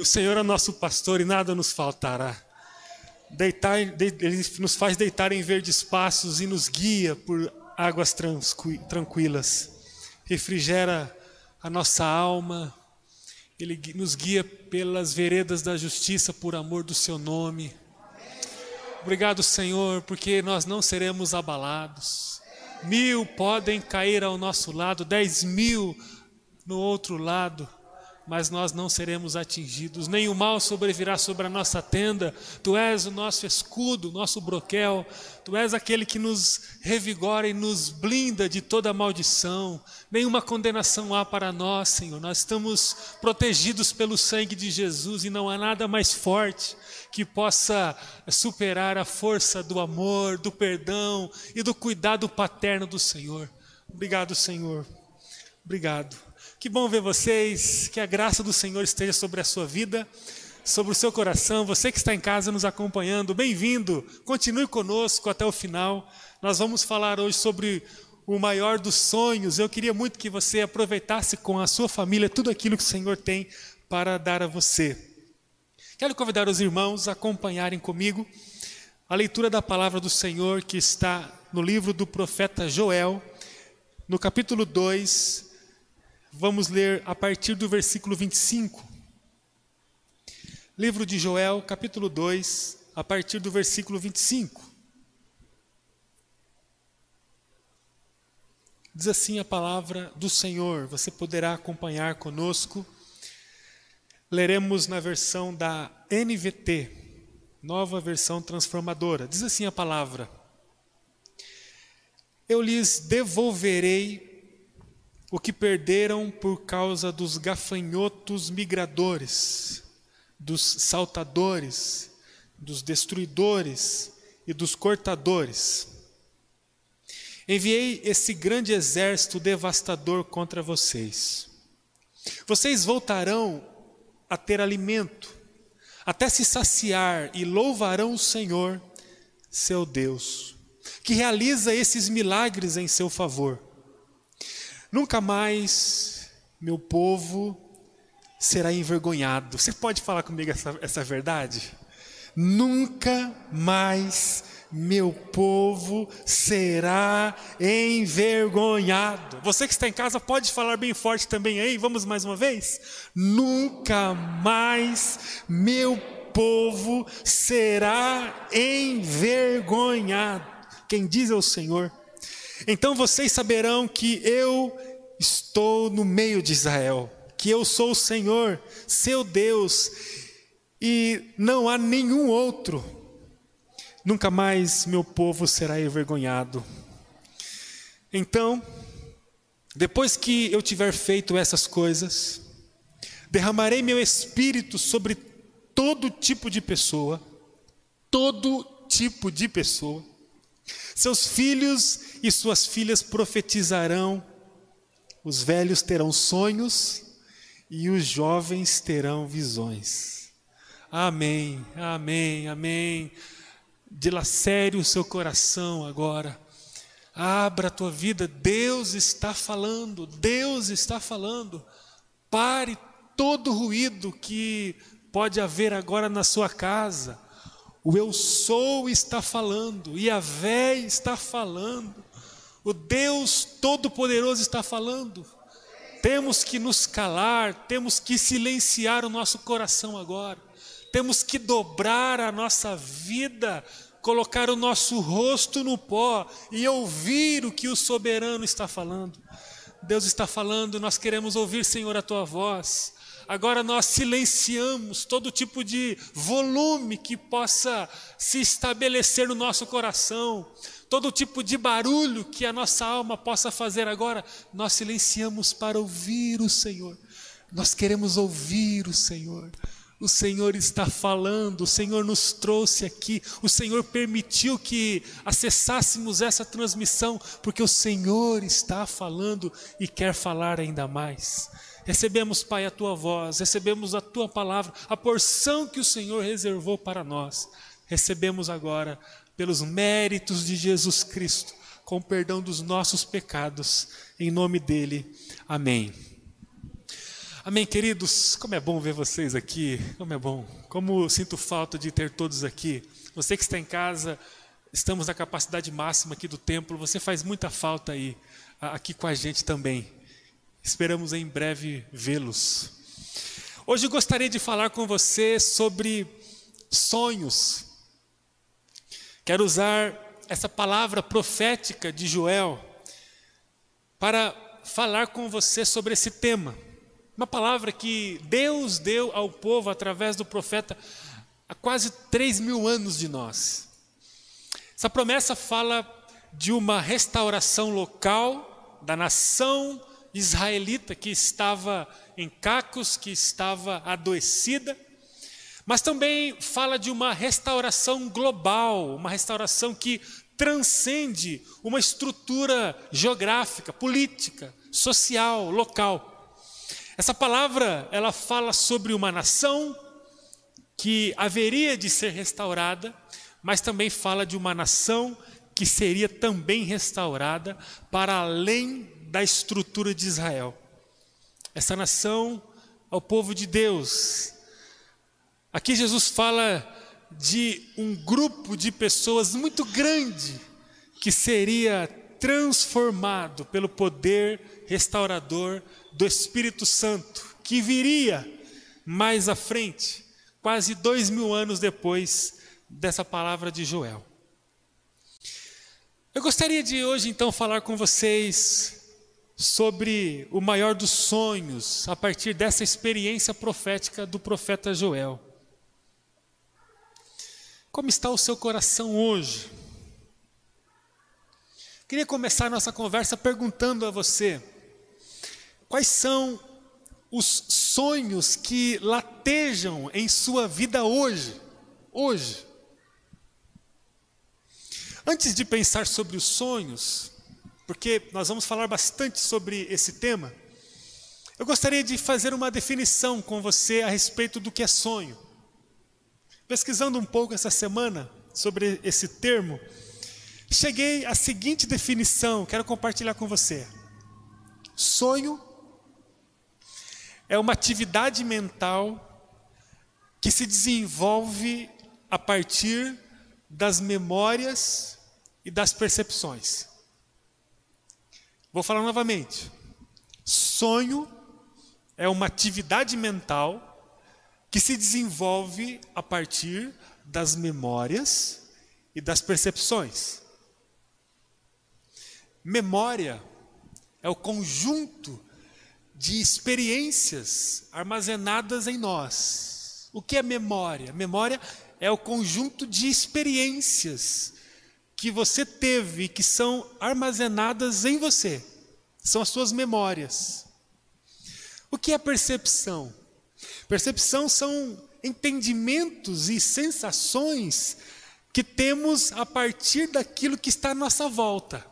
O Senhor é nosso pastor e nada nos faltará. Deitar, ele nos faz deitar em verdes passos e nos guia por águas tranquilas. Refrigera a nossa alma. Ele nos guia pelas veredas da justiça por amor do seu nome. Obrigado, Senhor, porque nós não seremos abalados. Mil podem cair ao nosso lado, dez mil no outro lado, mas nós não seremos atingidos, nem o mal sobrevirá sobre a nossa tenda. Tu és o nosso escudo, nosso broquel, tu és aquele que nos revigora e nos blinda de toda maldição. Nenhuma condenação há para nós, Senhor. Nós estamos protegidos pelo sangue de Jesus e não há nada mais forte que possa superar a força do amor, do perdão e do cuidado paterno do Senhor. Obrigado, Senhor. Obrigado. Que bom ver vocês, que a graça do Senhor esteja sobre a sua vida, sobre o seu coração. Você que está em casa nos acompanhando, bem-vindo. Continue conosco até o final. Nós vamos falar hoje sobre o maior dos sonhos. Eu queria muito que você aproveitasse com a sua família tudo aquilo que o Senhor tem para dar a você. Quero convidar os irmãos a acompanharem comigo a leitura da palavra do Senhor que está no livro do profeta Joel, no capítulo 2, Vamos ler a partir do versículo 25. Livro de Joel, capítulo 2, a partir do versículo 25. Diz assim a palavra do Senhor, você poderá acompanhar conosco. Leremos na versão da NVT, nova versão transformadora. Diz assim a palavra: Eu lhes devolverei o que perderam por causa dos gafanhotos migradores, dos saltadores, dos destruidores e dos cortadores. Enviei esse grande exército devastador contra vocês. Vocês voltarão a ter alimento, até se saciar e louvarão o Senhor, seu Deus, que realiza esses milagres em seu favor. Nunca mais meu povo será envergonhado. Você pode falar comigo essa, essa verdade? Nunca mais meu povo será envergonhado. Você que está em casa pode falar bem forte também aí, vamos mais uma vez? Nunca mais meu povo será envergonhado. Quem diz é o Senhor. Então vocês saberão que eu estou no meio de Israel, que eu sou o Senhor, seu Deus, e não há nenhum outro. Nunca mais meu povo será envergonhado. Então, depois que eu tiver feito essas coisas, derramarei meu espírito sobre todo tipo de pessoa, todo tipo de pessoa seus filhos e suas filhas profetizarão, os velhos terão sonhos e os jovens terão visões. Amém, amém, amém. Dilacere o seu coração agora. Abra a tua vida, Deus está falando, Deus está falando. Pare todo ruído que pode haver agora na sua casa o eu sou está falando, e a Vé está falando, o Deus Todo-Poderoso está falando. Temos que nos calar, temos que silenciar o nosso coração agora, temos que dobrar a nossa vida, colocar o nosso rosto no pó e ouvir o que o soberano está falando. Deus está falando, nós queremos ouvir, Senhor, a tua voz agora nós silenciamos todo tipo de volume que possa se estabelecer no nosso coração, todo tipo de barulho que a nossa alma possa fazer agora, nós silenciamos para ouvir o Senhor. Nós queremos ouvir o Senhor. O Senhor está falando, o Senhor nos trouxe aqui, o Senhor permitiu que acessássemos essa transmissão, porque o Senhor está falando e quer falar ainda mais. Recebemos, Pai, a tua voz, recebemos a tua palavra, a porção que o Senhor reservou para nós. Recebemos agora, pelos méritos de Jesus Cristo, com perdão dos nossos pecados, em nome dele. Amém. Amém, queridos? Como é bom ver vocês aqui, como é bom. Como sinto falta de ter todos aqui. Você que está em casa, estamos na capacidade máxima aqui do templo, você faz muita falta aí, aqui com a gente também. Esperamos em breve vê-los. Hoje gostaria de falar com você sobre sonhos. Quero usar essa palavra profética de Joel para falar com você sobre esse tema. Uma palavra que Deus deu ao povo através do profeta há quase três mil anos de nós. Essa promessa fala de uma restauração local da nação israelita que estava em cacos, que estava adoecida, mas também fala de uma restauração global, uma restauração que transcende uma estrutura geográfica, política, social, local. Essa palavra, ela fala sobre uma nação que haveria de ser restaurada, mas também fala de uma nação que seria também restaurada para além da estrutura de Israel. Essa nação ao povo de Deus. Aqui Jesus fala de um grupo de pessoas muito grande que seria transformado pelo poder restaurador do Espírito Santo, que viria mais à frente, quase dois mil anos depois dessa palavra de Joel. Eu gostaria de hoje então falar com vocês sobre o maior dos sonhos, a partir dessa experiência profética do profeta Joel. Como está o seu coração hoje? Queria começar nossa conversa perguntando a você: Quais são os sonhos que latejam em sua vida hoje? Hoje. Antes de pensar sobre os sonhos, porque nós vamos falar bastante sobre esse tema, eu gostaria de fazer uma definição com você a respeito do que é sonho. Pesquisando um pouco essa semana sobre esse termo, cheguei à seguinte definição, quero compartilhar com você. Sonho é uma atividade mental que se desenvolve a partir das memórias e das percepções. Vou falar novamente. Sonho é uma atividade mental que se desenvolve a partir das memórias e das percepções. Memória é o conjunto de experiências armazenadas em nós. O que é memória? Memória é o conjunto de experiências que você teve e que são armazenadas em você. São as suas memórias. O que é percepção? Percepção são entendimentos e sensações que temos a partir daquilo que está à nossa volta.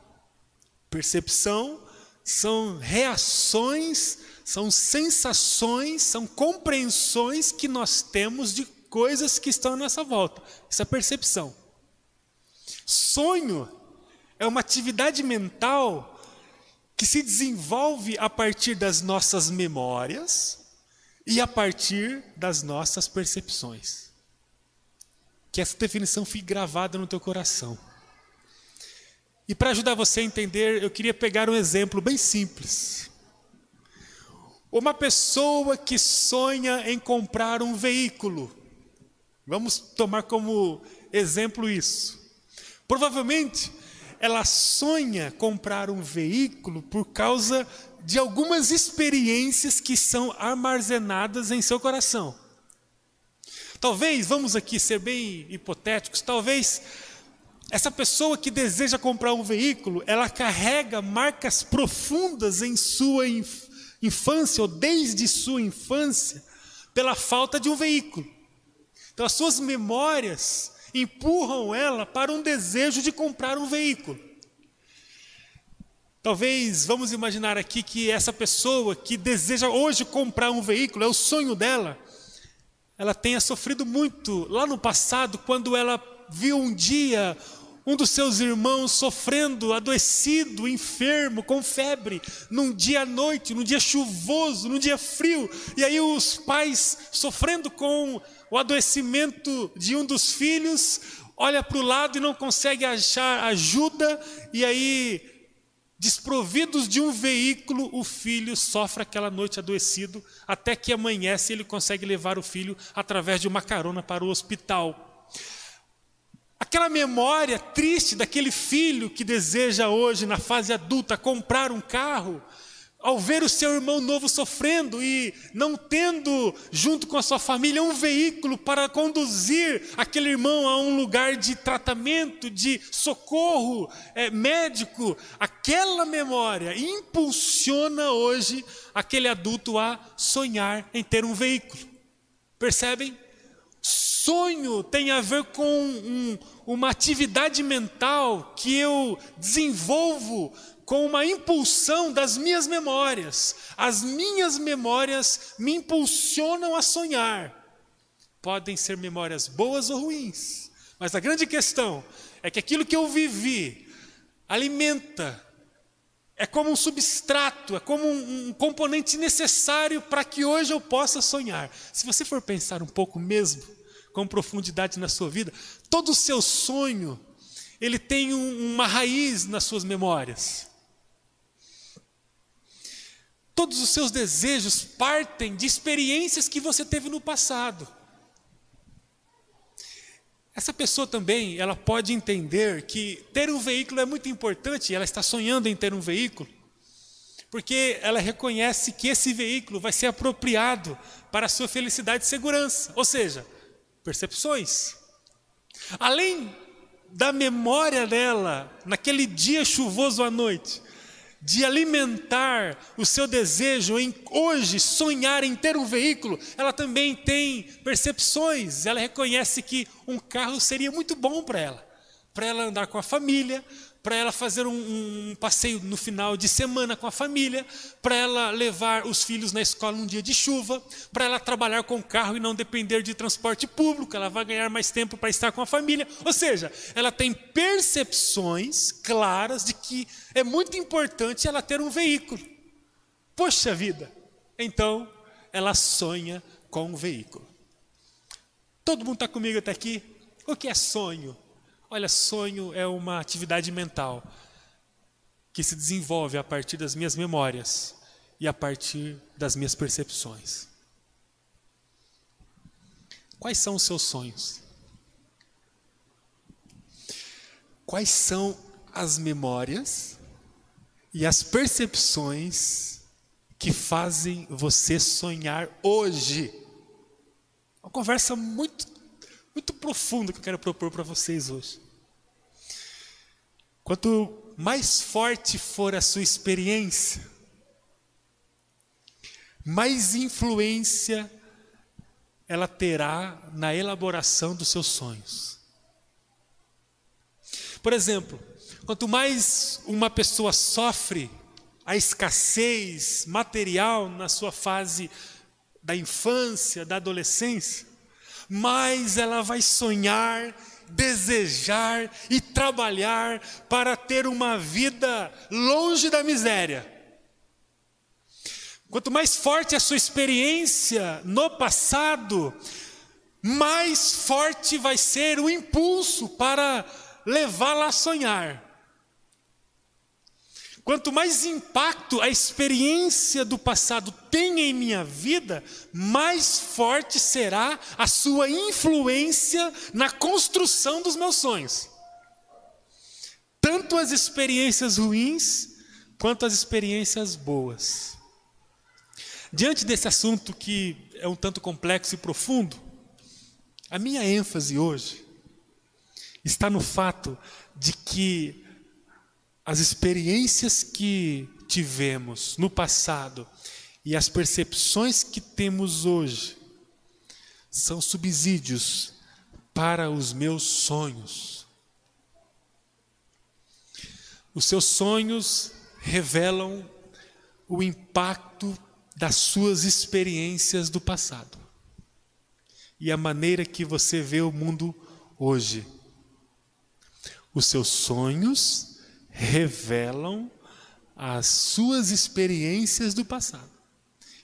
Percepção são reações, são sensações, são compreensões que nós temos de coisas que estão à nossa volta. Isso é percepção. Sonho é uma atividade mental que se desenvolve a partir das nossas memórias e a partir das nossas percepções. Que essa definição fique gravada no teu coração. E para ajudar você a entender, eu queria pegar um exemplo bem simples. Uma pessoa que sonha em comprar um veículo. Vamos tomar como exemplo isso. Provavelmente ela sonha comprar um veículo por causa de algumas experiências que são armazenadas em seu coração. Talvez, vamos aqui ser bem hipotéticos, talvez essa pessoa que deseja comprar um veículo, ela carrega marcas profundas em sua infância, ou desde sua infância, pela falta de um veículo. Então, as suas memórias empurram ela para um desejo de comprar um veículo. Talvez, vamos imaginar aqui que essa pessoa que deseja hoje comprar um veículo, é o sonho dela, ela tenha sofrido muito lá no passado, quando ela viu um dia um dos seus irmãos sofrendo, adoecido, enfermo, com febre, num dia à noite, num dia chuvoso, num dia frio, e aí os pais sofrendo com o adoecimento de um dos filhos, olha para o lado e não consegue achar ajuda, e aí, desprovidos de um veículo, o filho sofre aquela noite adoecido, até que amanhece ele consegue levar o filho através de uma carona para o hospital. Aquela memória triste daquele filho que deseja hoje, na fase adulta, comprar um carro, ao ver o seu irmão novo sofrendo e não tendo, junto com a sua família, um veículo para conduzir aquele irmão a um lugar de tratamento, de socorro é, médico, aquela memória impulsiona hoje aquele adulto a sonhar em ter um veículo. Percebem? Sonho tem a ver com um, uma atividade mental que eu desenvolvo com uma impulsão das minhas memórias. As minhas memórias me impulsionam a sonhar. Podem ser memórias boas ou ruins, mas a grande questão é que aquilo que eu vivi alimenta, é como um substrato, é como um, um componente necessário para que hoje eu possa sonhar. Se você for pensar um pouco mesmo, com profundidade na sua vida, todo o seu sonho, ele tem um, uma raiz nas suas memórias. Todos os seus desejos partem de experiências que você teve no passado. Essa pessoa também, ela pode entender que ter um veículo é muito importante, ela está sonhando em ter um veículo, porque ela reconhece que esse veículo vai ser apropriado para a sua felicidade e segurança, ou seja, percepções. Além da memória dela, naquele dia chuvoso à noite, de alimentar o seu desejo em hoje sonhar em ter um veículo, ela também tem percepções, ela reconhece que um carro seria muito bom para ela, para ela andar com a família, para ela fazer um, um, passeio no final de semana com a família, para ela levar os filhos na escola num dia de chuva, para ela trabalhar com carro e não depender de transporte público, ela vai ganhar mais tempo para estar com a família. Ou seja, ela tem percepções claras de que é muito importante ela ter um veículo. Poxa vida! Então, ela sonha com um veículo. Todo mundo está comigo até aqui? O que é sonho? Olha, sonho é uma atividade mental que se desenvolve a partir das minhas memórias e a partir das minhas percepções. Quais são os seus sonhos? Quais são as memórias e as percepções que fazem você sonhar hoje? Uma conversa muito, muito profunda que eu quero propor para vocês hoje. Quanto mais forte for a sua experiência, mais influência ela terá na elaboração dos seus sonhos. Por exemplo, quanto mais uma pessoa sofre a escassez material na sua fase da infância, da adolescência, mais ela vai sonhar desejar e trabalhar para ter uma vida longe da miséria. Quanto mais forte a sua experiência no passado, mais forte vai ser o impulso para levá-la a sonhar. Quanto mais impacto a experiência do passado tem em minha vida, mais forte será a sua influência na construção dos meus sonhos. Tanto as experiências ruins quanto as experiências boas. Diante desse assunto que é um tanto complexo e profundo, a minha ênfase hoje está no fato de que as experiências que tivemos no passado e as percepções que temos hoje são subsídios para os meus sonhos. Os seus sonhos revelam o impacto das suas experiências do passado e a maneira que você vê o mundo hoje. Os seus sonhos revelam as suas experiências do passado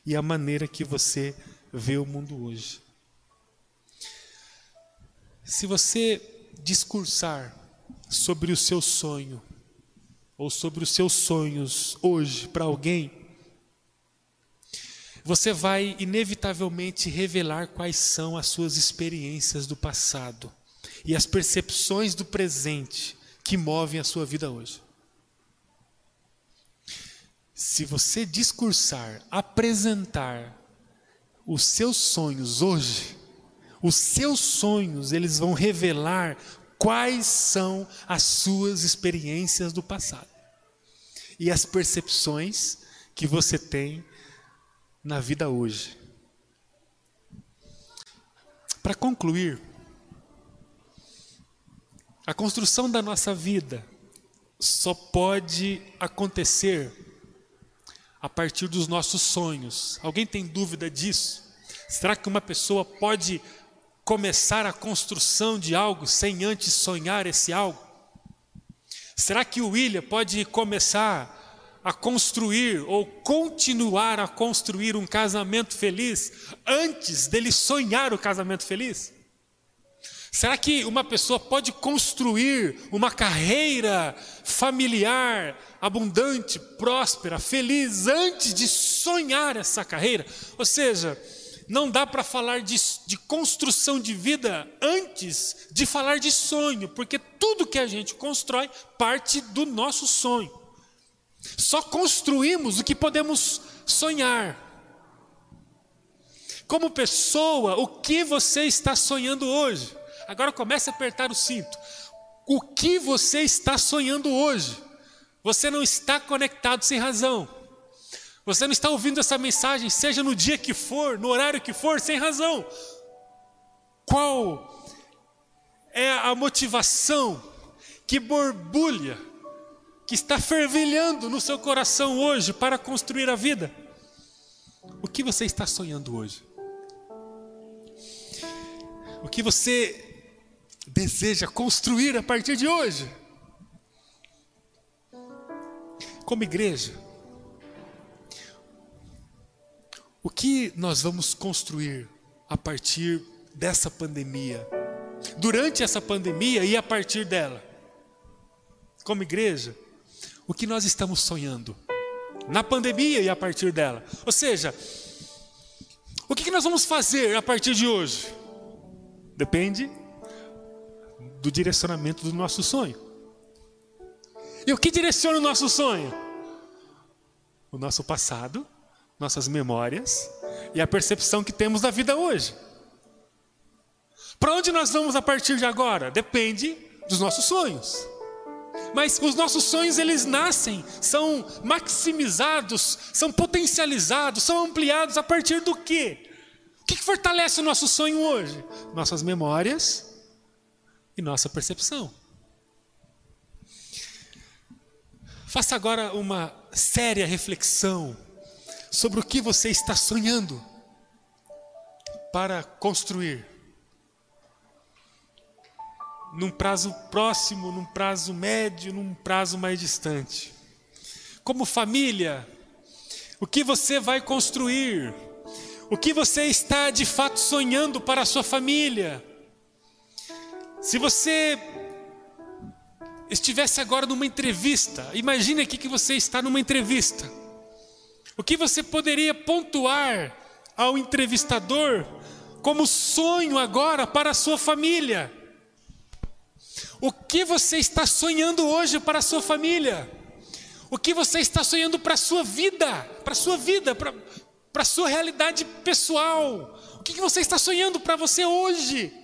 e a maneira que você vê o mundo hoje. Se você discursar sobre o seu sonho, ou sobre os seus sonhos hoje para alguém, você vai inevitavelmente revelar quais são as suas experiências do passado e as percepções do presente que movem a sua vida hoje. Se você discursar, apresentar os seus sonhos hoje, os seus sonhos, eles vão revelar quais são as suas experiências do passado e as percepções que você tem na vida hoje. Para concluir, a construção da nossa vida só pode acontecer a partir dos nossos sonhos. Alguém tem dúvida disso? Será que uma pessoa pode começar a construção de algo sem antes sonhar esse algo? Será que o William pode começar a construir ou continuar a construir um casamento feliz antes dele sonhar o casamento feliz? Será que uma pessoa pode construir uma carreira familiar abundante, próspera, feliz antes de sonhar essa carreira? Ou seja, não dá para falar de, de, construção de vida antes de falar de sonho, porque tudo que a gente constrói parte do nosso sonho. Só construímos o que podemos sonhar. Como pessoa, o que você está sonhando hoje? Agora comece a apertar o cinto. O que você está sonhando hoje? Você não está conectado sem razão. Você não está ouvindo essa mensagem, seja no dia que for, no horário que for, sem razão. Qual é a motivação que borbulha, que está fervilhando no seu coração hoje para construir a vida? O que você está sonhando hoje? O que você deseja construir a partir de hoje? Como igreja, O que nós vamos construir a partir dessa pandemia? Durante essa pandemia e a partir dela? Como igreja, o que nós estamos sonhando? Na pandemia e a partir dela? Ou seja, o que nós vamos fazer a partir de hoje? Depende do direcionamento do nosso sonho. E o que direciona o nosso sonho? O nosso passado nossas memórias e a percepção que temos da vida hoje. Para onde nós vamos a partir de agora? Depende dos nossos sonhos. Mas os nossos sonhos eles nascem, são maximizados, são potencializados, são ampliados a partir do quê? O que fortalece o nosso sonho hoje? Nossas memórias e nossa percepção. Faça agora uma séria reflexão sobre o que você está sonhando para construir. Num prazo próximo, num prazo médio, num prazo mais distante. Como família, o que você vai construir? O que você está de fato sonhando para a sua família? Se você estivesse agora numa entrevista, imagine aqui que você está numa entrevista. O que você poderia pontuar ao entrevistador como sonho agora para a sua família? O que você está sonhando hoje para a sua família? O que você está sonhando para a sua vida? Para a sua vida, para, para a sua realidade pessoal? O que você está sonhando para você hoje?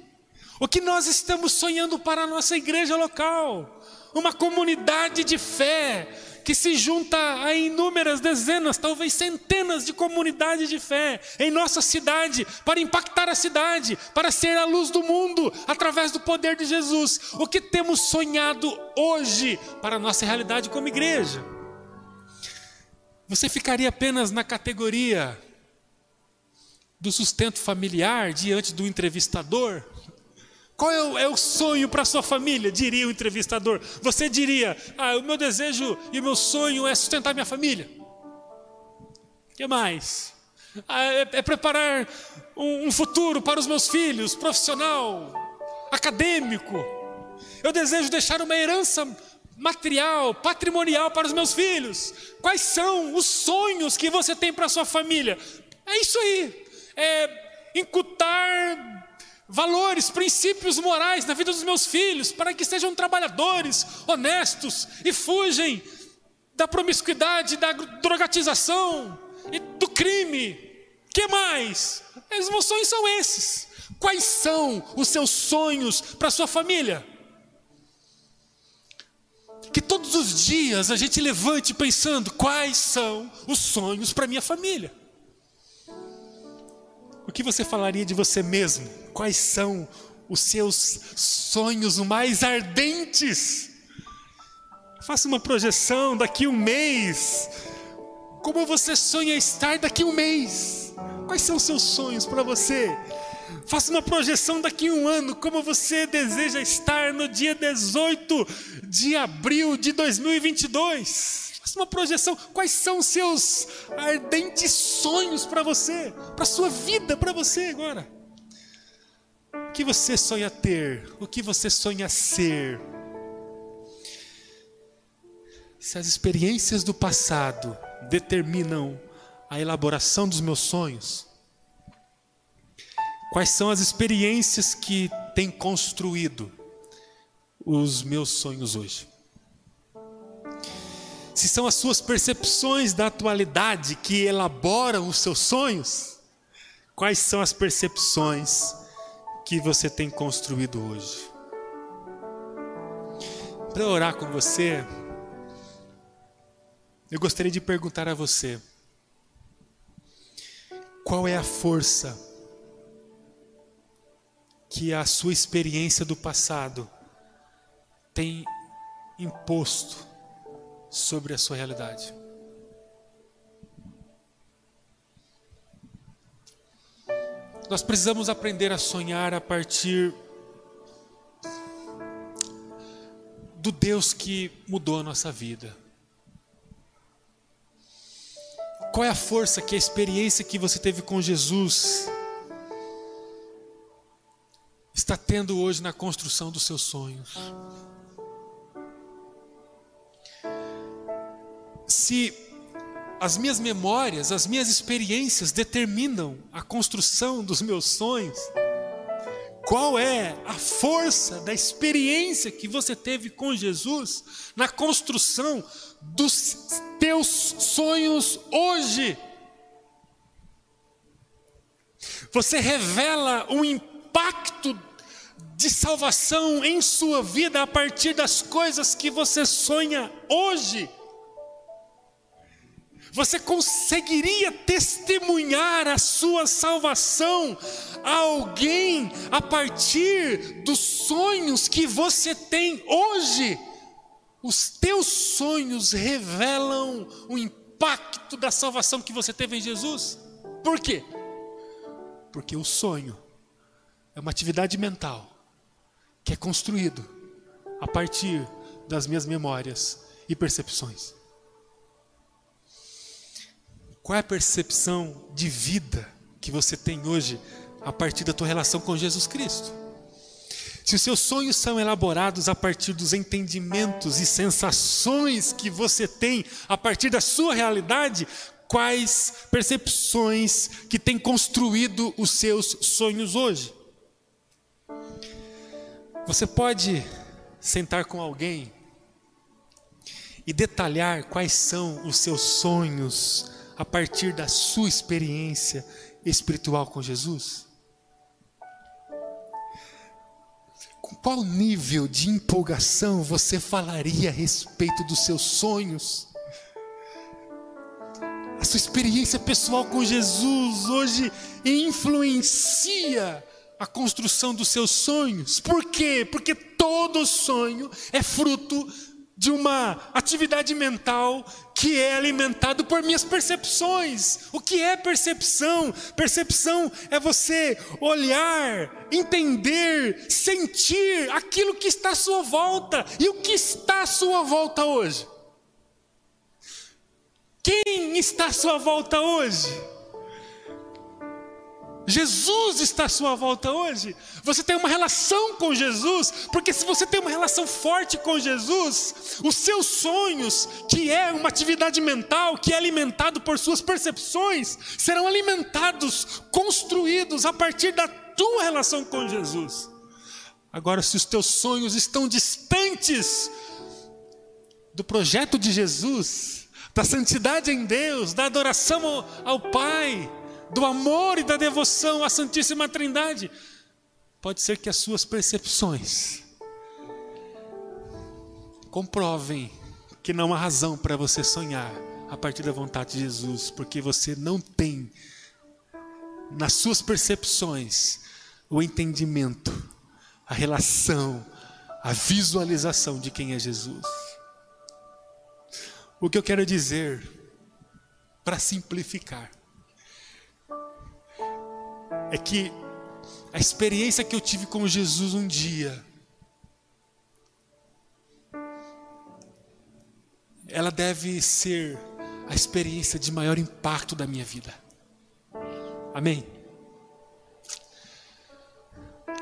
O que nós estamos sonhando para a nossa igreja local? Uma comunidade de fé, que se junta a inúmeras dezenas, talvez centenas de comunidades de fé em nossa cidade, para impactar a cidade, para ser a luz do mundo através do poder de Jesus. O que temos sonhado hoje para a nossa realidade como igreja? Você ficaria apenas na categoria do sustento familiar diante do entrevistador? Qual é o, é sonho para sua família? Diria o entrevistador. Você diria: Ah, o meu desejo e o meu sonho é sustentar minha família. O que mais? Ah, é, é, preparar um, um futuro para os meus filhos, profissional, acadêmico. Eu desejo deixar uma herança material, patrimonial para os meus filhos. Quais são os sonhos que você tem para sua família? É isso aí. É incutar valores, princípios morais na vida dos meus filhos, para que sejam trabalhadores, honestos e fugem da promiscuidade, da drogatização e do crime. Que mais? Os meus sonhos são esses. Quais são os seus sonhos para sua família? Que todos os dias a gente levante pensando quais são os sonhos para minha família. O que você falaria de você mesmo? Quais são os seus sonhos mais ardentes? Faça uma projeção daqui um mês. Como você sonha estar daqui um mês? Quais são os seus sonhos para você? Faça uma projeção daqui um ano, como você deseja estar no dia 18 de abril de 2022. Faça uma projeção, quais são os seus ardentes sonhos para você, para a sua vida, para você agora. O que você sonha ter? O que você sonha ser? Se as experiências do passado determinam a elaboração dos meus sonhos, Quais são as experiências que têm construído os meus sonhos hoje? Se são as suas percepções da atualidade que elaboram os seus sonhos, quais são as percepções que você tem construído hoje? Para orar com você, eu gostaria de perguntar a você: qual é a força que a sua experiência do passado tem imposto sobre a sua realidade. Nós precisamos aprender a sonhar a partir do Deus que mudou a nossa vida. Qual é a força que a experiência que você teve com Jesus está tendo hoje na construção dos seus sonhos. Se as minhas memórias, as minhas experiências determinam a construção dos meus sonhos, qual é a força da experiência que você teve com Jesus na construção dos teus sonhos hoje? Você revela um impacto de salvação em sua vida a partir das coisas que você sonha hoje. Você conseguiria testemunhar a sua salvação a alguém a partir dos sonhos que você tem hoje? Os teus sonhos revelam o impacto da salvação que você teve em Jesus. Por quê? Porque o sonho é uma atividade mental que é construído a partir das minhas memórias e percepções. Qual é a percepção de vida que você tem hoje a partir da tua relação com Jesus Cristo? Se os seus sonhos são elaborados a partir dos entendimentos e sensações que você tem a partir da sua realidade, quais percepções que têm construído os seus sonhos hoje? Você pode sentar com alguém e detalhar quais são os seus sonhos a partir da sua experiência espiritual com Jesus? Com qual nível de empolgação você falaria a respeito dos seus sonhos? A sua experiência pessoal com Jesus hoje influencia a construção dos seus sonhos. Por quê? Porque todo sonho é fruto de uma atividade mental que é alimentado por minhas percepções. O que é percepção? Percepção é você olhar, entender, sentir aquilo que está à sua volta. E o que está à sua volta hoje? Quem está à sua volta hoje? Jesus está à sua volta hoje. Você tem uma relação com Jesus, porque se você tem uma relação forte com Jesus, os seus sonhos, que é uma atividade mental, que é alimentado por suas percepções, serão alimentados, construídos a partir da tua relação com Jesus. Agora, se os teus sonhos estão distantes do projeto de Jesus, da santidade em Deus, da adoração ao, ao Pai, do amor e da devoção à Santíssima Trindade, pode ser que as suas percepções comprovem que não há razão para você sonhar a partir da vontade de Jesus, porque você não tem nas suas percepções o entendimento, a relação, a visualização de quem é Jesus. O que eu quero dizer, para simplificar, é que a experiência que eu tive com Jesus um dia, ela deve ser a experiência de maior impacto da minha vida. Amém?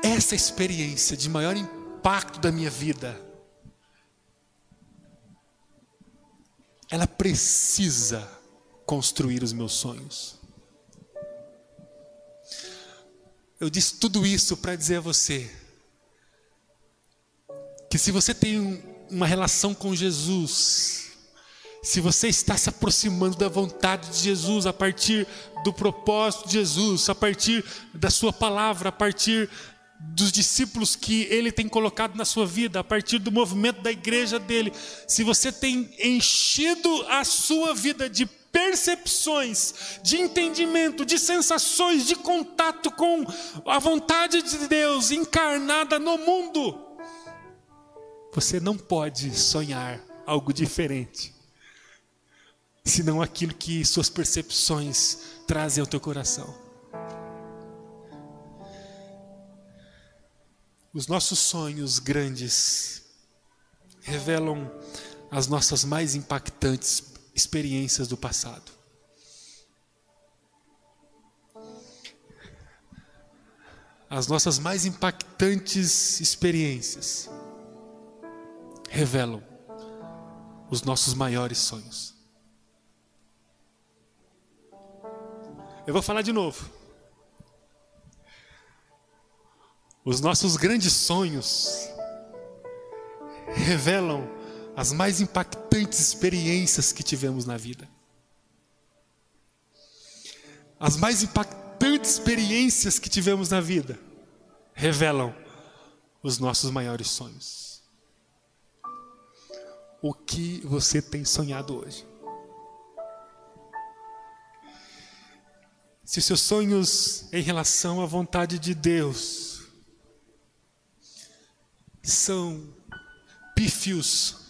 Essa experiência de maior impacto da minha vida, ela precisa construir os meus sonhos. Eu disse tudo isso para dizer a você que se você tem uma relação com Jesus, se você está se aproximando da vontade de Jesus, a partir do propósito de Jesus, a partir da Sua palavra, a partir dos discípulos que Ele tem colocado na sua vida, a partir do movimento da igreja dele, se você tem enchido a sua vida de percepções, de entendimento, de sensações, de contato com a vontade de Deus encarnada no mundo, você não pode sonhar algo diferente, senão aquilo que suas percepções trazem ao teu coração. Os nossos sonhos grandes revelam as nossas mais impactantes experiências do passado. As nossas mais impactantes experiências revelam os nossos maiores sonhos. Eu vou falar de novo. Os nossos grandes sonhos revelam as mais impactantes experiências que tivemos na vida. As mais impactantes experiências que tivemos na vida revelam os nossos maiores sonhos. O que você tem sonhado hoje? Se os seus sonhos em relação à vontade de Deus são pífios,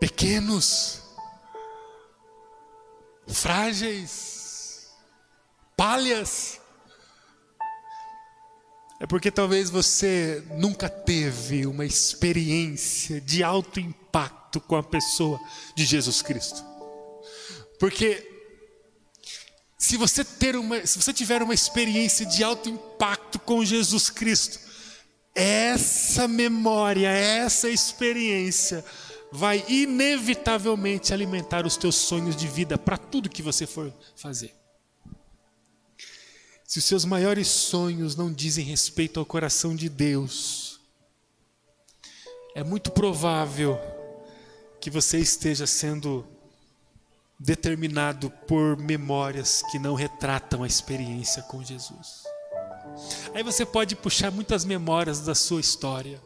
pequenos, frágeis, palhas. É porque talvez você nunca teve uma experiência de alto impacto com a pessoa de Jesus Cristo. Porque se você ter uma, se você tiver uma experiência de alto impacto com Jesus Cristo, essa memória, essa experiência vai inevitavelmente alimentar os teus sonhos de vida para tudo que você for fazer. Se os seus maiores sonhos não dizem respeito ao coração de Deus, é muito provável que você esteja sendo determinado por memórias que não retratam a experiência com Jesus. Aí você pode puxar muitas memórias da sua história.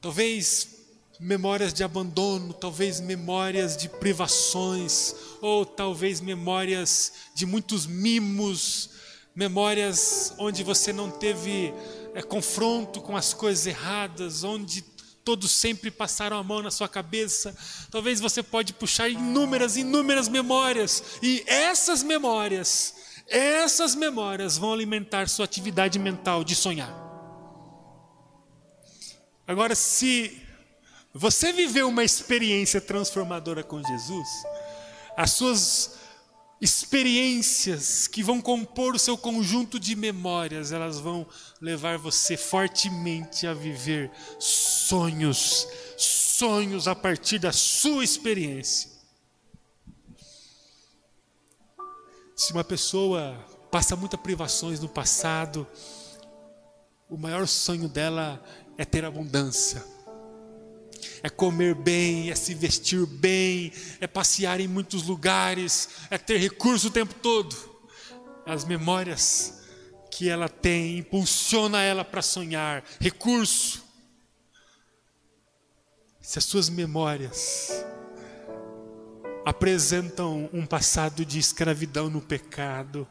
Talvez memórias de abandono, talvez memórias de privações, ou talvez memórias de muitos mimos, memórias onde você não teve é, confronto com as coisas erradas, onde todos sempre passaram a mão na sua cabeça. Talvez você pode puxar inúmeras, inúmeras memórias. E essas memórias, essas memórias vão alimentar sua atividade mental de sonhar. Agora, se você viveu uma experiência transformadora com Jesus, as suas experiências que vão compor o seu conjunto de memórias, elas vão levar você fortemente a viver sonhos, sonhos a partir da sua experiência. Se uma pessoa passa muitas privações no passado, o maior sonho dela é ter abundância é comer bem, é se vestir bem, é passear em muitos lugares, é ter recurso o tempo todo. As memórias que ela tem impulsiona ela para sonhar, recurso. Se as suas memórias apresentam um passado de escravidão no pecado,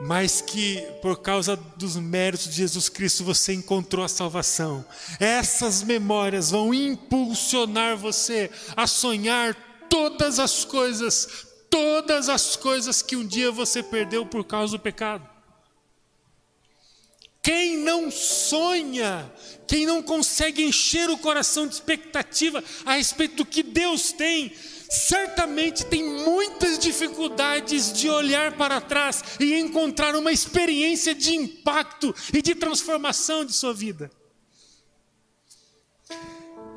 mas que por causa dos méritos de Jesus Cristo você encontrou a salvação. Essas memórias vão impulsionar você a sonhar todas as coisas, todas as coisas que um dia você perdeu por causa do pecado. Quem não sonha, quem não consegue encher o coração de expectativa a respeito do que Deus tem, certamente tem muitas dificuldades de olhar para trás e encontrar uma experiência de impacto e de transformação de sua vida.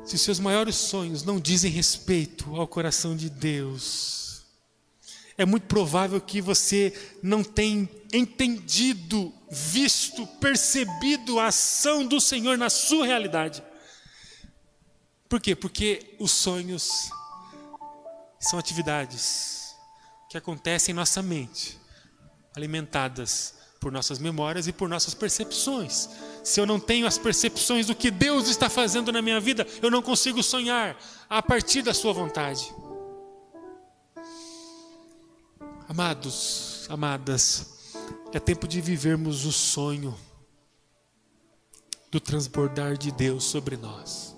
Se seus maiores sonhos não dizem respeito ao coração de Deus, é muito provável que você não tenha entendido, visto, percebido a ação do Senhor na sua realidade. Por quê? Porque os sonhos são atividades que acontecem em nossa mente, alimentadas por nossas memórias e por nossas percepções. Se eu não tenho as percepções do que Deus está fazendo na minha vida, eu não consigo sonhar a partir da Sua vontade. Amados, amadas, é tempo de vivermos o sonho do transbordar de Deus sobre nós.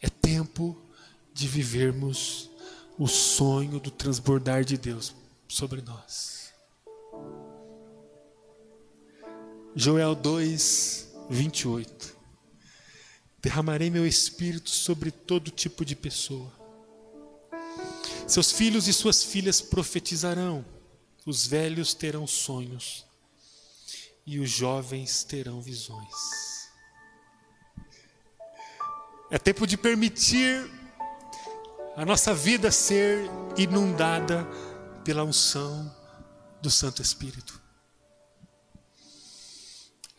É tempo de vivermos o sonho do transbordar de Deus sobre nós. Joel 2, 28. Derramarei meu espírito sobre todo tipo de pessoa. Seus filhos e suas filhas profetizarão, os velhos terão sonhos e os jovens terão visões. É tempo de permitir a nossa vida ser inundada pela unção do Santo Espírito.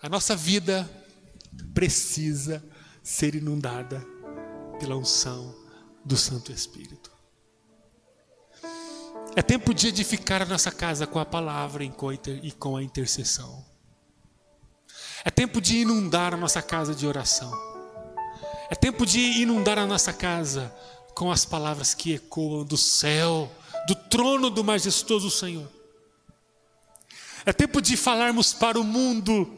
A nossa vida precisa ser inundada pela unção do Santo Espírito. É tempo de edificar a nossa casa com a palavra e com a intercessão. É tempo de inundar a nossa casa de oração. É tempo de inundar a nossa casa com as palavras que ecoam do céu, do trono do majestoso Senhor. É tempo de falarmos para o mundo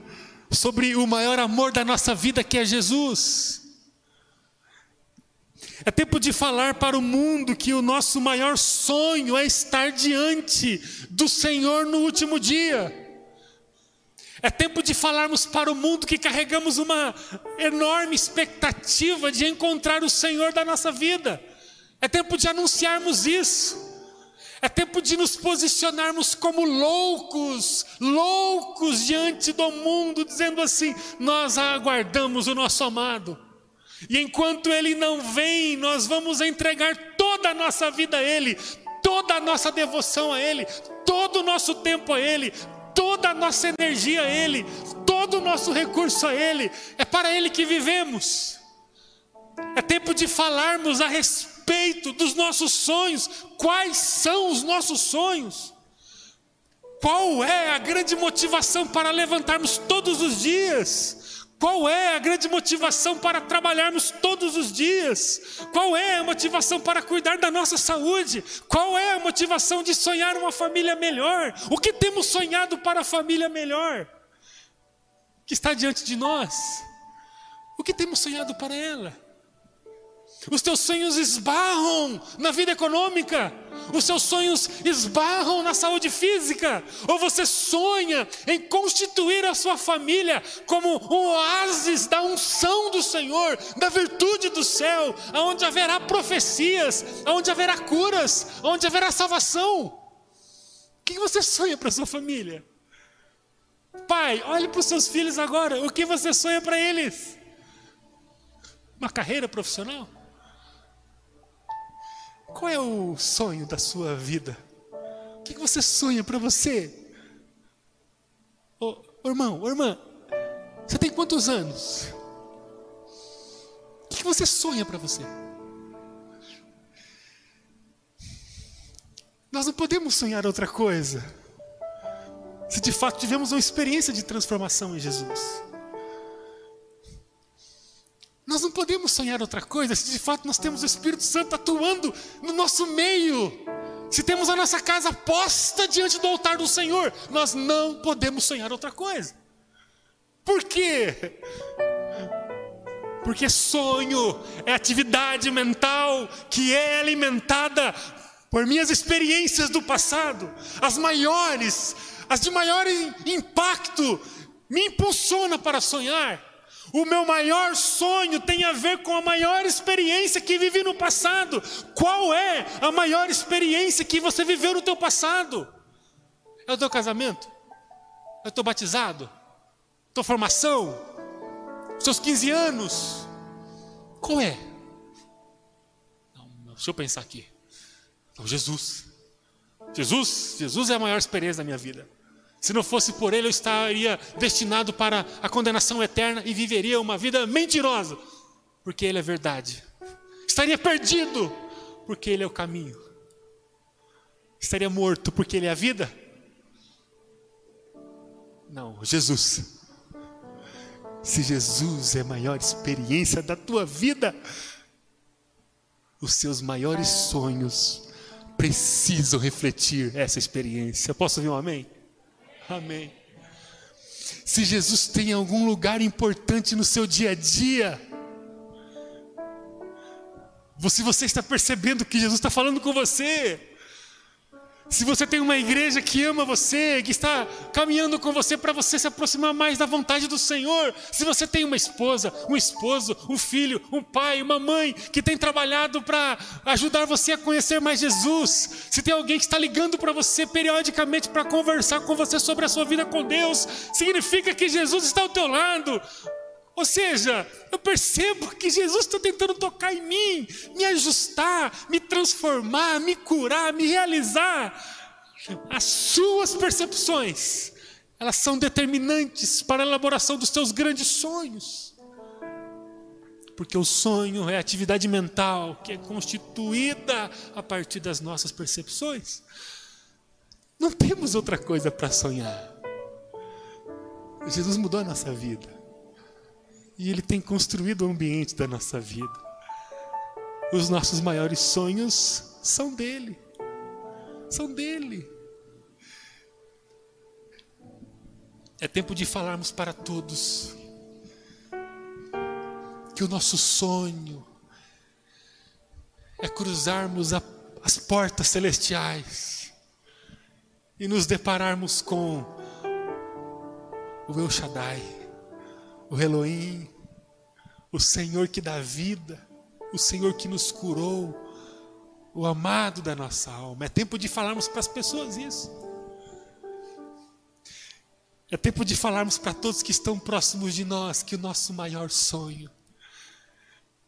sobre o maior amor da nossa vida, que é Jesus. É tempo de falar para o mundo que o nosso maior sonho é estar diante do Senhor no último dia. É tempo de falarmos para o mundo que carregamos uma enorme expectativa de encontrar o Senhor da nossa vida. É tempo de anunciarmos isso. É tempo de nos posicionarmos como loucos, loucos diante do mundo, dizendo assim: nós aguardamos o nosso amado. E enquanto ele não vem, nós vamos entregar toda a nossa vida a ele, toda a nossa devoção a ele, todo o nosso tempo a ele, toda a nossa energia a Ele, todo o nosso recurso a Ele, é para Ele que vivemos. É tempo de falarmos a respeito dos nossos sonhos. Quais são os nossos sonhos? Qual é a grande motivação para levantarmos todos os dias? Qual é a grande motivação para trabalharmos todos os dias? Qual é a motivação para cuidar da nossa saúde? Qual é a motivação de sonhar uma família melhor? O que temos sonhado para a família melhor? que está diante de nós, o que temos sonhado para ela? Os teus sonhos esbarram na vida econômica, os seus sonhos esbarram na saúde física, ou você sonha em constituir a sua família como um oásis da unção do Senhor, da virtude do céu, onde haverá profecias, onde haverá curas, onde haverá salvação. O que você sonha para sua família? Pai, olhe para os seus filhos agora, o que você sonha para eles? Uma carreira profissional? Qual é o sonho da sua vida? O que você sonha para você? Ô, irmão, ô, irmã, você tem quantos anos? O que você sonha para você? Nós não podemos sonhar outra coisa. Se de fato tivemos uma experiência de transformação em Jesus. Nós não podemos sonhar outra coisa se de fato nós temos o Espírito Santo atuando no nosso meio. Se temos a nossa casa posta diante do altar do Senhor, nós não podemos sonhar outra coisa. Por quê? Porque sonho é atividade mental que é alimentada por minhas experiências do passado, as maiores, as de maior impacto, me impulsiona para sonhar. O meu maior sonho tem a ver com a maior experiência que vivi no passado. Qual é a maior experiência que você viveu no teu passado? É o teu casamento? É o teu batizado? Tua formação? Seus 15 anos? Qual é? Não, deixa eu pensar aqui. Não, Jesus. Jesus, Jesus é a maior experiência da minha vida. Se não fosse por ele, eu estaria destinado para a condenação eterna e viveria uma vida mentirosa, porque ele é verdade. Estaria perdido, porque ele é o caminho. Estaria morto, porque ele é a vida? Não, Jesus. Se Jesus é a maior experiência da tua vida, os seus maiores sonhos precisam refletir essa experiência. Posso ouvir um amém? Amém. Se Jesus tem algum lugar importante no seu dia a dia, se você está percebendo que Jesus está falando com você, se você tem uma igreja que ama você, que está caminhando com você para você se aproximar mais da vontade do Senhor, se você tem uma esposa, um esposo, um filho, um pai, uma mãe que tem trabalhado para ajudar você a conhecer mais Jesus, se tem alguém que está ligando para você periodicamente para conversar com você sobre a sua vida com Deus, significa que Jesus está ao teu lado. Ou seja, eu percebo que Jesus está tentando tocar em mim, me ajustar, me transformar, me curar, me realizar. As suas percepções, elas são determinantes para a elaboração dos teus grandes sonhos. Porque o sonho é atividade mental que é constituída a partir das nossas percepções. Não temos outra coisa para sonhar. Jesus mudou a nossa vida. E Ele tem construído o ambiente da nossa vida. Os nossos maiores sonhos são dele. São dele. É tempo de falarmos para todos que o nosso sonho é cruzarmos a, as portas celestiais e nos depararmos com o El Shaddai o Elohim, o Senhor que dá vida, o Senhor que nos curou, o amado da nossa alma. É tempo de falarmos para as pessoas isso. É tempo de falarmos para todos que estão próximos de nós que o nosso maior sonho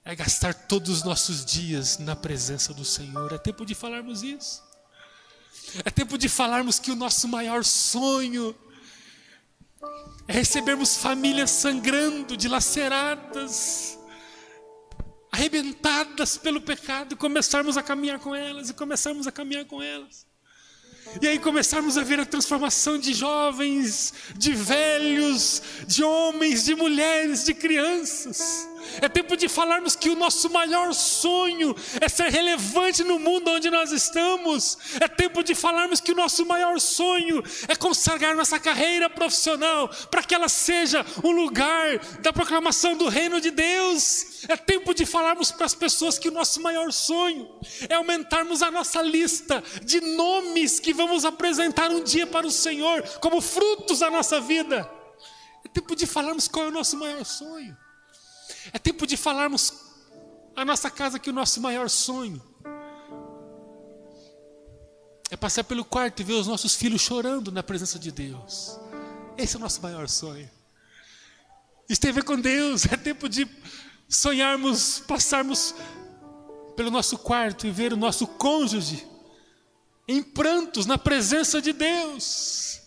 é gastar todos os nossos dias na presença do Senhor. É tempo de falarmos isso. É tempo de falarmos que o nosso maior sonho é recebermos famílias sangrando, dilaceradas, arrebentadas pelo pecado, e começarmos a caminhar com elas, e começarmos a caminhar com elas. E aí começarmos a ver a transformação de jovens, de velhos, de homens, de mulheres, de crianças. É tempo de falarmos que o nosso maior sonho é ser relevante no mundo onde nós estamos. É tempo de falarmos que o nosso maior sonho é consagrar nossa carreira profissional para que ela seja um lugar da proclamação do reino de Deus. É tempo de falarmos para as pessoas que o nosso maior sonho é aumentarmos a nossa lista de nomes que vamos apresentar um dia para o Senhor como frutos da nossa vida. É tempo de falarmos qual é o nosso maior sonho. É tempo de falarmos a nossa casa que o nosso maior sonho é passar pelo quarto e ver os nossos filhos chorando na presença de Deus. Esse é o nosso maior sonho. Isso tem a ver com Deus. É tempo de sonharmos, passarmos pelo nosso quarto e ver o nosso cônjuge em prantos na presença de Deus.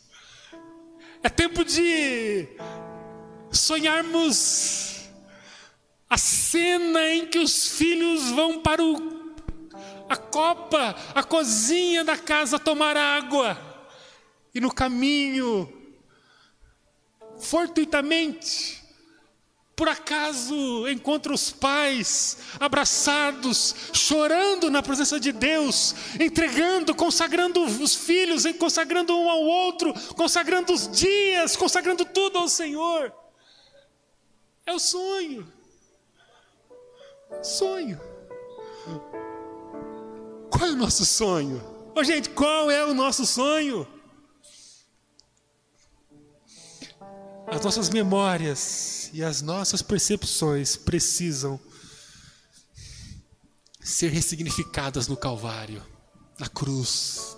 É tempo de sonharmos a cena em que os filhos vão para o, a copa, a cozinha da casa tomar água, e no caminho, fortuitamente, por acaso encontra os pais abraçados, chorando na presença de Deus, entregando, consagrando os filhos, consagrando um ao outro, consagrando os dias, consagrando tudo ao Senhor. É o sonho. Sonho. Qual é o nosso sonho? Oh, gente, qual é o nosso sonho? As nossas memórias e as nossas percepções precisam ser ressignificadas no Calvário, na cruz.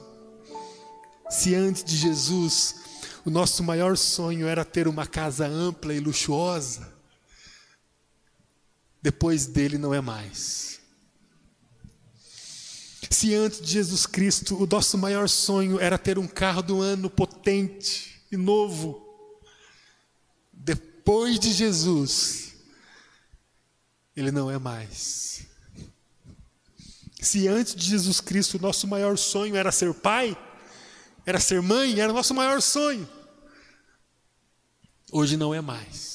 Se antes de Jesus o nosso maior sonho era ter uma casa ampla e luxuosa, depois dele não é mais. Se antes de Jesus Cristo o nosso maior sonho era ter um carro do ano potente e novo, depois de Jesus, ele não é mais. Se antes de Jesus Cristo o nosso maior sonho era ser pai, era ser mãe, era o nosso maior sonho, hoje não é mais.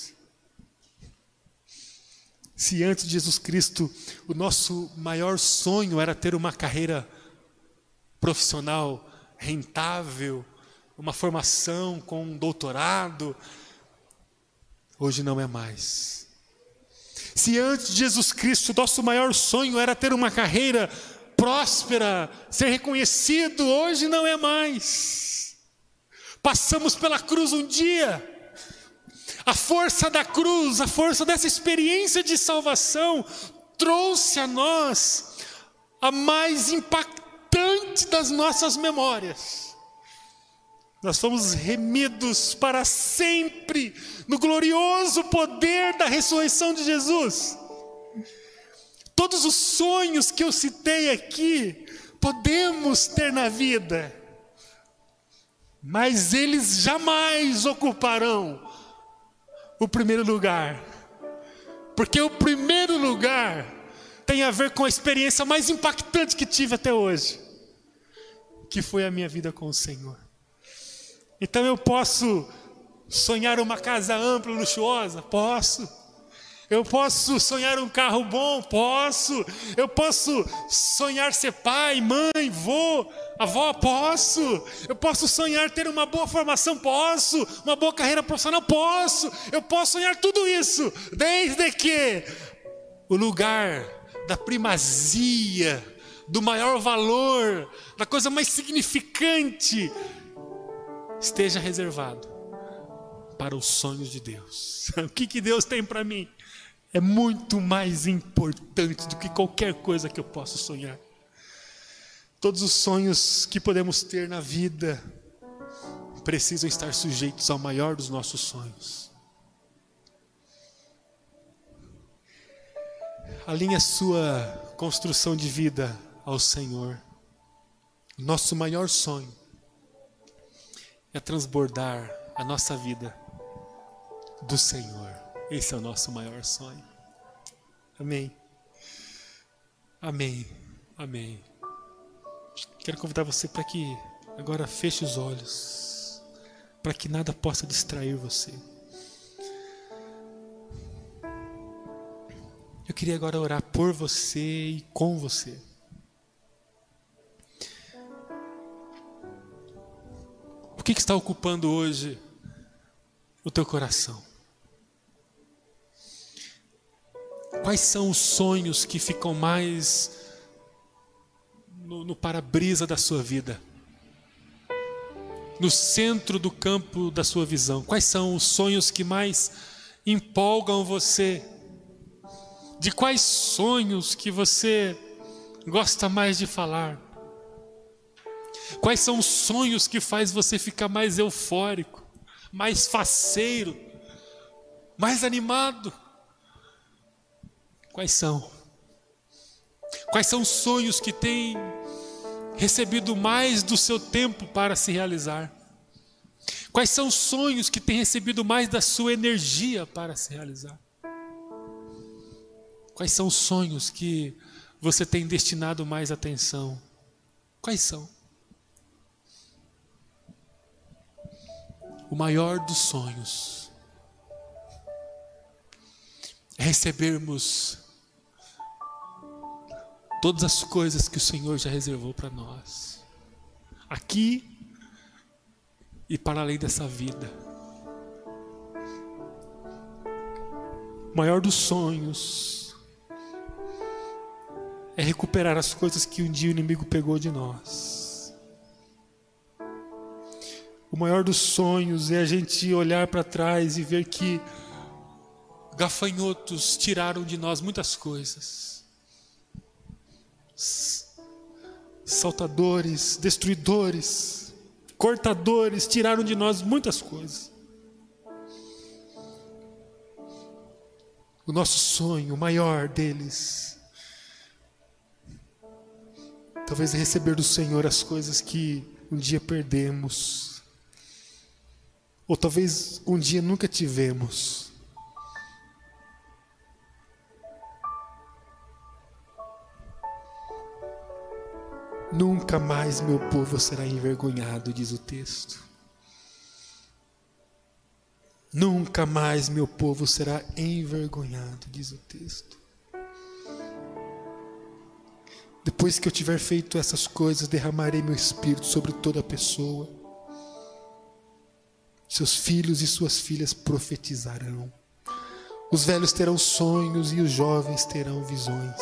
Se antes de Jesus Cristo o nosso maior sonho era ter uma carreira profissional rentável, uma formação com um doutorado, hoje não é mais. Se antes de Jesus Cristo o nosso maior sonho era ter uma carreira próspera, ser reconhecido, hoje não é mais. Passamos pela cruz um dia, a força da cruz, a força dessa experiência de salvação, trouxe a nós a mais impactante das nossas memórias. Nós fomos remidos para sempre no glorioso poder da ressurreição de Jesus. Todos os sonhos que eu citei aqui, podemos ter na vida, mas eles jamais ocuparão o primeiro lugar. Porque o primeiro lugar tem a ver com a experiência mais impactante que tive até hoje, que foi a minha vida com o Senhor. Então eu posso sonhar uma casa ampla, luxuosa? Posso. Eu posso sonhar um carro bom? Posso. Eu posso sonhar ser pai, mãe, vô, avó? Posso. Eu posso sonhar ter uma boa formação? Posso. Uma boa carreira profissional? Posso. Eu posso sonhar tudo isso, desde que o lugar da primazia, do maior valor, da coisa mais significante, esteja reservado para os sonhos de Deus. O que, que Deus tem para mim? É muito mais importante do que qualquer coisa que eu possa sonhar. Todos os sonhos que podemos ter na vida precisam estar sujeitos ao maior dos nossos sonhos. Alinhe a sua construção de vida ao Senhor. Nosso maior sonho é transbordar a nossa vida do Senhor. Esse é o nosso maior sonho. Amém. Amém. Amém. Quero convidar você para que Agora feche os olhos, para que nada possa distrair você. Eu queria agora orar por você e com você. O que, que está ocupando hoje o teu coração? Quais são os sonhos que ficam mais no, no para-brisa da sua vida? No centro do campo da sua visão? Quais são os sonhos que mais empolgam você? De quais sonhos que você gosta mais de falar? Quais são os sonhos que faz você ficar mais eufórico, mais faceiro, mais animado? Quais são? Quais são os sonhos que têm recebido mais do seu tempo para se realizar? Quais são os sonhos que têm recebido mais da sua energia para se realizar? Quais são os sonhos que você tem destinado mais atenção? Quais são? O maior dos sonhos é recebermos todas as coisas que o Senhor já reservou para nós, aqui e para além dessa vida. O maior dos sonhos é recuperar as coisas que um dia o inimigo pegou de nós. O maior dos sonhos é a gente olhar para trás e ver que gafanhotos tiraram de nós muitas coisas saltadores, destruidores, cortadores, tiraram de nós muitas coisas. O nosso sonho, maior deles, talvez receber do Senhor as coisas que um dia perdemos, ou talvez um dia nunca tivemos. Nunca mais meu povo será envergonhado, diz o texto. Nunca mais meu povo será envergonhado, diz o texto. Depois que eu tiver feito essas coisas, derramarei meu espírito sobre toda pessoa. Seus filhos e suas filhas profetizarão. Os velhos terão sonhos e os jovens terão visões.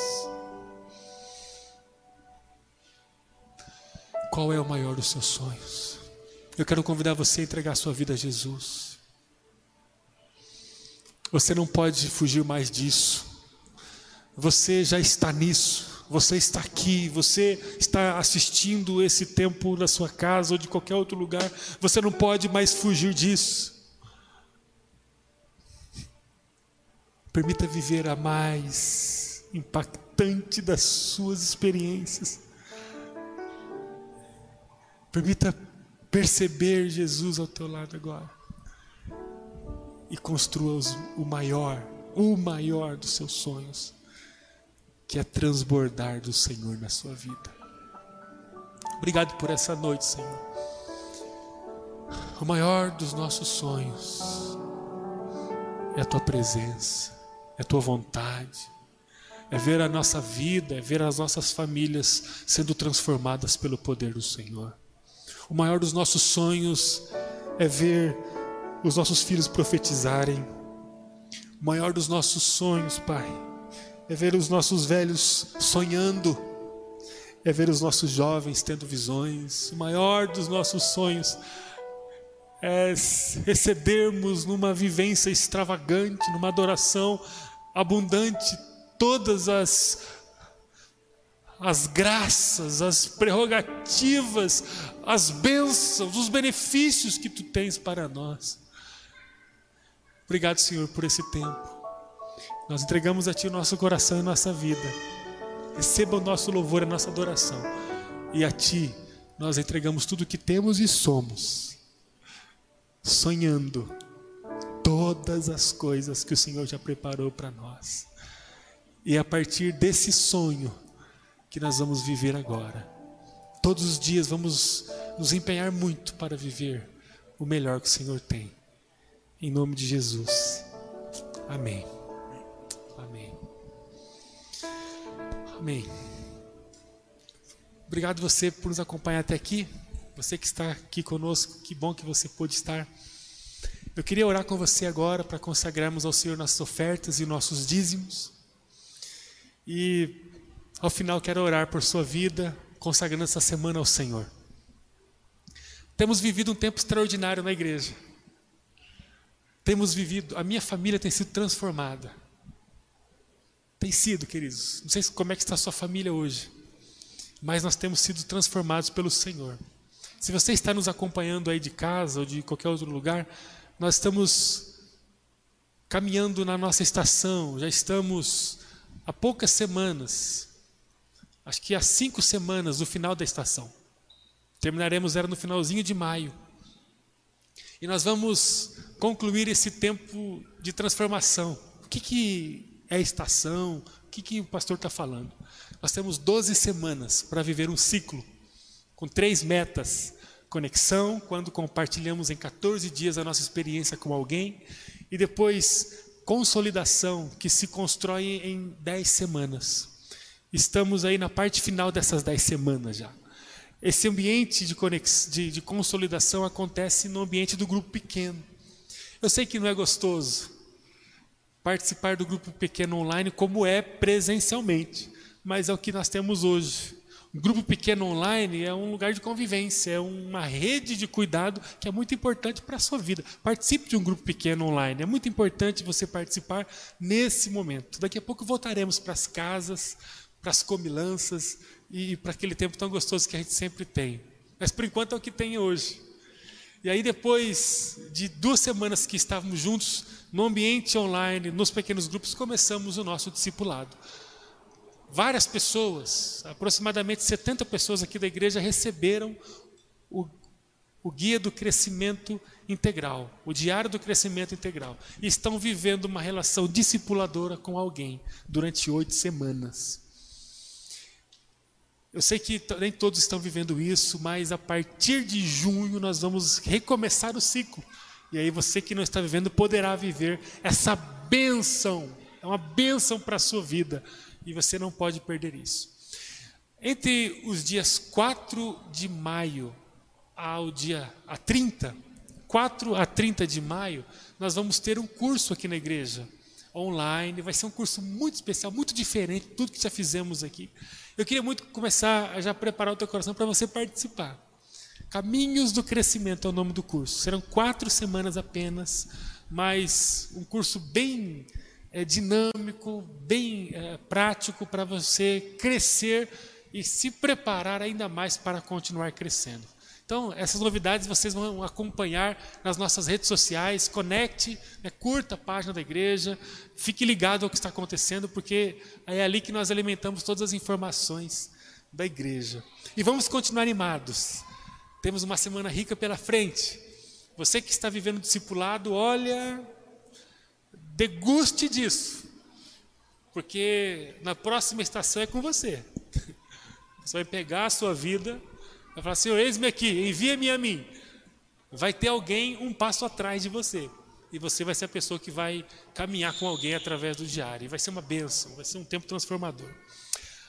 Qual é o maior dos seus sonhos? Eu quero convidar você a entregar sua vida a Jesus. Você não pode fugir mais disso. Você já está nisso. Você está aqui, você está assistindo esse tempo na sua casa ou de qualquer outro lugar. Você não pode mais fugir disso. Permita viver a mais impactante das suas experiências. Permita perceber Jesus ao teu lado agora. E construa o maior, o maior dos seus sonhos, que é transbordar do Senhor na sua vida. Obrigado por essa noite, Senhor. O maior dos nossos sonhos é a tua presença, é a tua vontade, é ver a nossa vida, é ver as nossas famílias sendo transformadas pelo poder do Senhor. O maior dos nossos sonhos é ver os nossos filhos profetizarem. O maior dos nossos sonhos, Pai, é ver os nossos velhos sonhando, é ver os nossos jovens tendo visões. O maior dos nossos sonhos é recebermos numa vivência extravagante, numa adoração abundante, todas as as graças, as prerrogativas, as bênçãos, os benefícios que tu tens para nós. Obrigado, Senhor, por esse tempo. Nós entregamos a Ti o nosso coração e nossa vida. Receba o nosso louvor a nossa adoração. E a Ti nós entregamos tudo o que temos e somos, sonhando todas as coisas que o Senhor já preparou para nós. E a partir desse sonho que nós vamos viver agora todos os dias vamos nos empenhar muito para viver o melhor que o Senhor tem. Em nome de Jesus. Amém. Amém. Amém. Obrigado você por nos acompanhar até aqui. Você que está aqui conosco, que bom que você pôde estar. Eu queria orar com você agora para consagrarmos ao Senhor nossas ofertas e nossos dízimos. E ao final quero orar por sua vida, consagrando essa semana ao Senhor. Temos vivido um tempo extraordinário na igreja. Temos vivido, a minha família tem sido transformada. Tem sido, queridos. Não sei como é que está a sua família hoje, mas nós temos sido transformados pelo Senhor. Se você está nos acompanhando aí de casa ou de qualquer outro lugar, nós estamos caminhando na nossa estação, já estamos há poucas semanas, acho que há cinco semanas do final da estação. Terminaremos era no finalzinho de maio. E nós vamos concluir esse tempo de transformação. O que, que é estação? O que, que o pastor está falando? Nós temos 12 semanas para viver um ciclo, com três metas. Conexão, quando compartilhamos em 14 dias a nossa experiência com alguém, e depois consolidação, que se constrói em 10 semanas. Estamos aí na parte final dessas 10 semanas já. Esse ambiente de, conex... de, de consolidação acontece no ambiente do grupo pequeno. Eu sei que não é gostoso participar do grupo pequeno online como é presencialmente, mas é o que nós temos hoje. O grupo pequeno online é um lugar de convivência, é uma rede de cuidado que é muito importante para a sua vida. Participe de um grupo pequeno online, é muito importante você participar nesse momento. Daqui a pouco voltaremos para as casas, para as comilanças e para aquele tempo tão gostoso que a gente sempre tem. Mas por enquanto é o que tem hoje. E aí, depois de duas semanas que estávamos juntos no ambiente online, nos pequenos grupos, começamos o nosso discipulado. Várias pessoas, aproximadamente 70 pessoas aqui da igreja, receberam o, o Guia do Crescimento Integral, o Diário do Crescimento Integral, e estão vivendo uma relação discipuladora com alguém durante oito semanas. Eu sei que nem todos estão vivendo isso, mas a partir de junho nós vamos recomeçar o ciclo. E aí você que não está vivendo poderá viver essa bênção. É uma bênção para a sua vida. E você não pode perder isso. Entre os dias 4 de maio ao dia a 30, 4 a 30 de maio, nós vamos ter um curso aqui na igreja, online. Vai ser um curso muito especial, muito diferente de tudo que já fizemos aqui. Eu queria muito começar a já preparar o teu coração para você participar. Caminhos do Crescimento é o nome do curso. Serão quatro semanas apenas, mas um curso bem é, dinâmico, bem é, prático para você crescer e se preparar ainda mais para continuar crescendo. Então, essas novidades vocês vão acompanhar nas nossas redes sociais. Conecte, né, curta a página da igreja, fique ligado ao que está acontecendo, porque é ali que nós alimentamos todas as informações da igreja. E vamos continuar animados. Temos uma semana rica pela frente. Você que está vivendo discipulado, olha, deguste disso, porque na próxima estação é com você. Você vai pegar a sua vida Vai falar, Senhor, eis-me aqui, envia-me a mim. Vai ter alguém um passo atrás de você. E você vai ser a pessoa que vai caminhar com alguém através do diário. E vai ser uma bênção, vai ser um tempo transformador.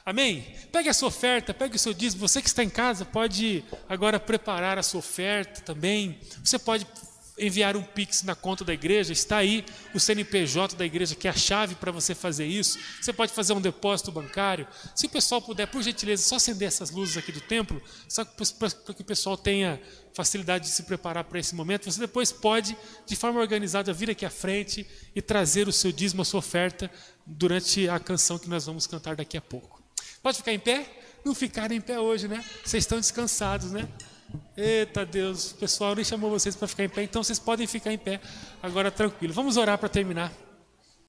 Amém? Pegue a sua oferta, pegue o seu dízimo. Você que está em casa pode agora preparar a sua oferta também. Você pode enviar um Pix na conta da igreja, está aí o CNPJ da igreja, que é a chave para você fazer isso. Você pode fazer um depósito bancário. Se o pessoal puder, por gentileza, só acender essas luzes aqui do templo, só para que o pessoal tenha facilidade de se preparar para esse momento, você depois pode, de forma organizada, vir aqui à frente e trazer o seu dízimo, a sua oferta, durante a canção que nós vamos cantar daqui a pouco. Pode ficar em pé? Não ficar em pé hoje, né? Vocês estão descansados, né? Eita Deus, pessoal nem chamou vocês para ficar em pé, então vocês podem ficar em pé agora tranquilo. Vamos orar para terminar.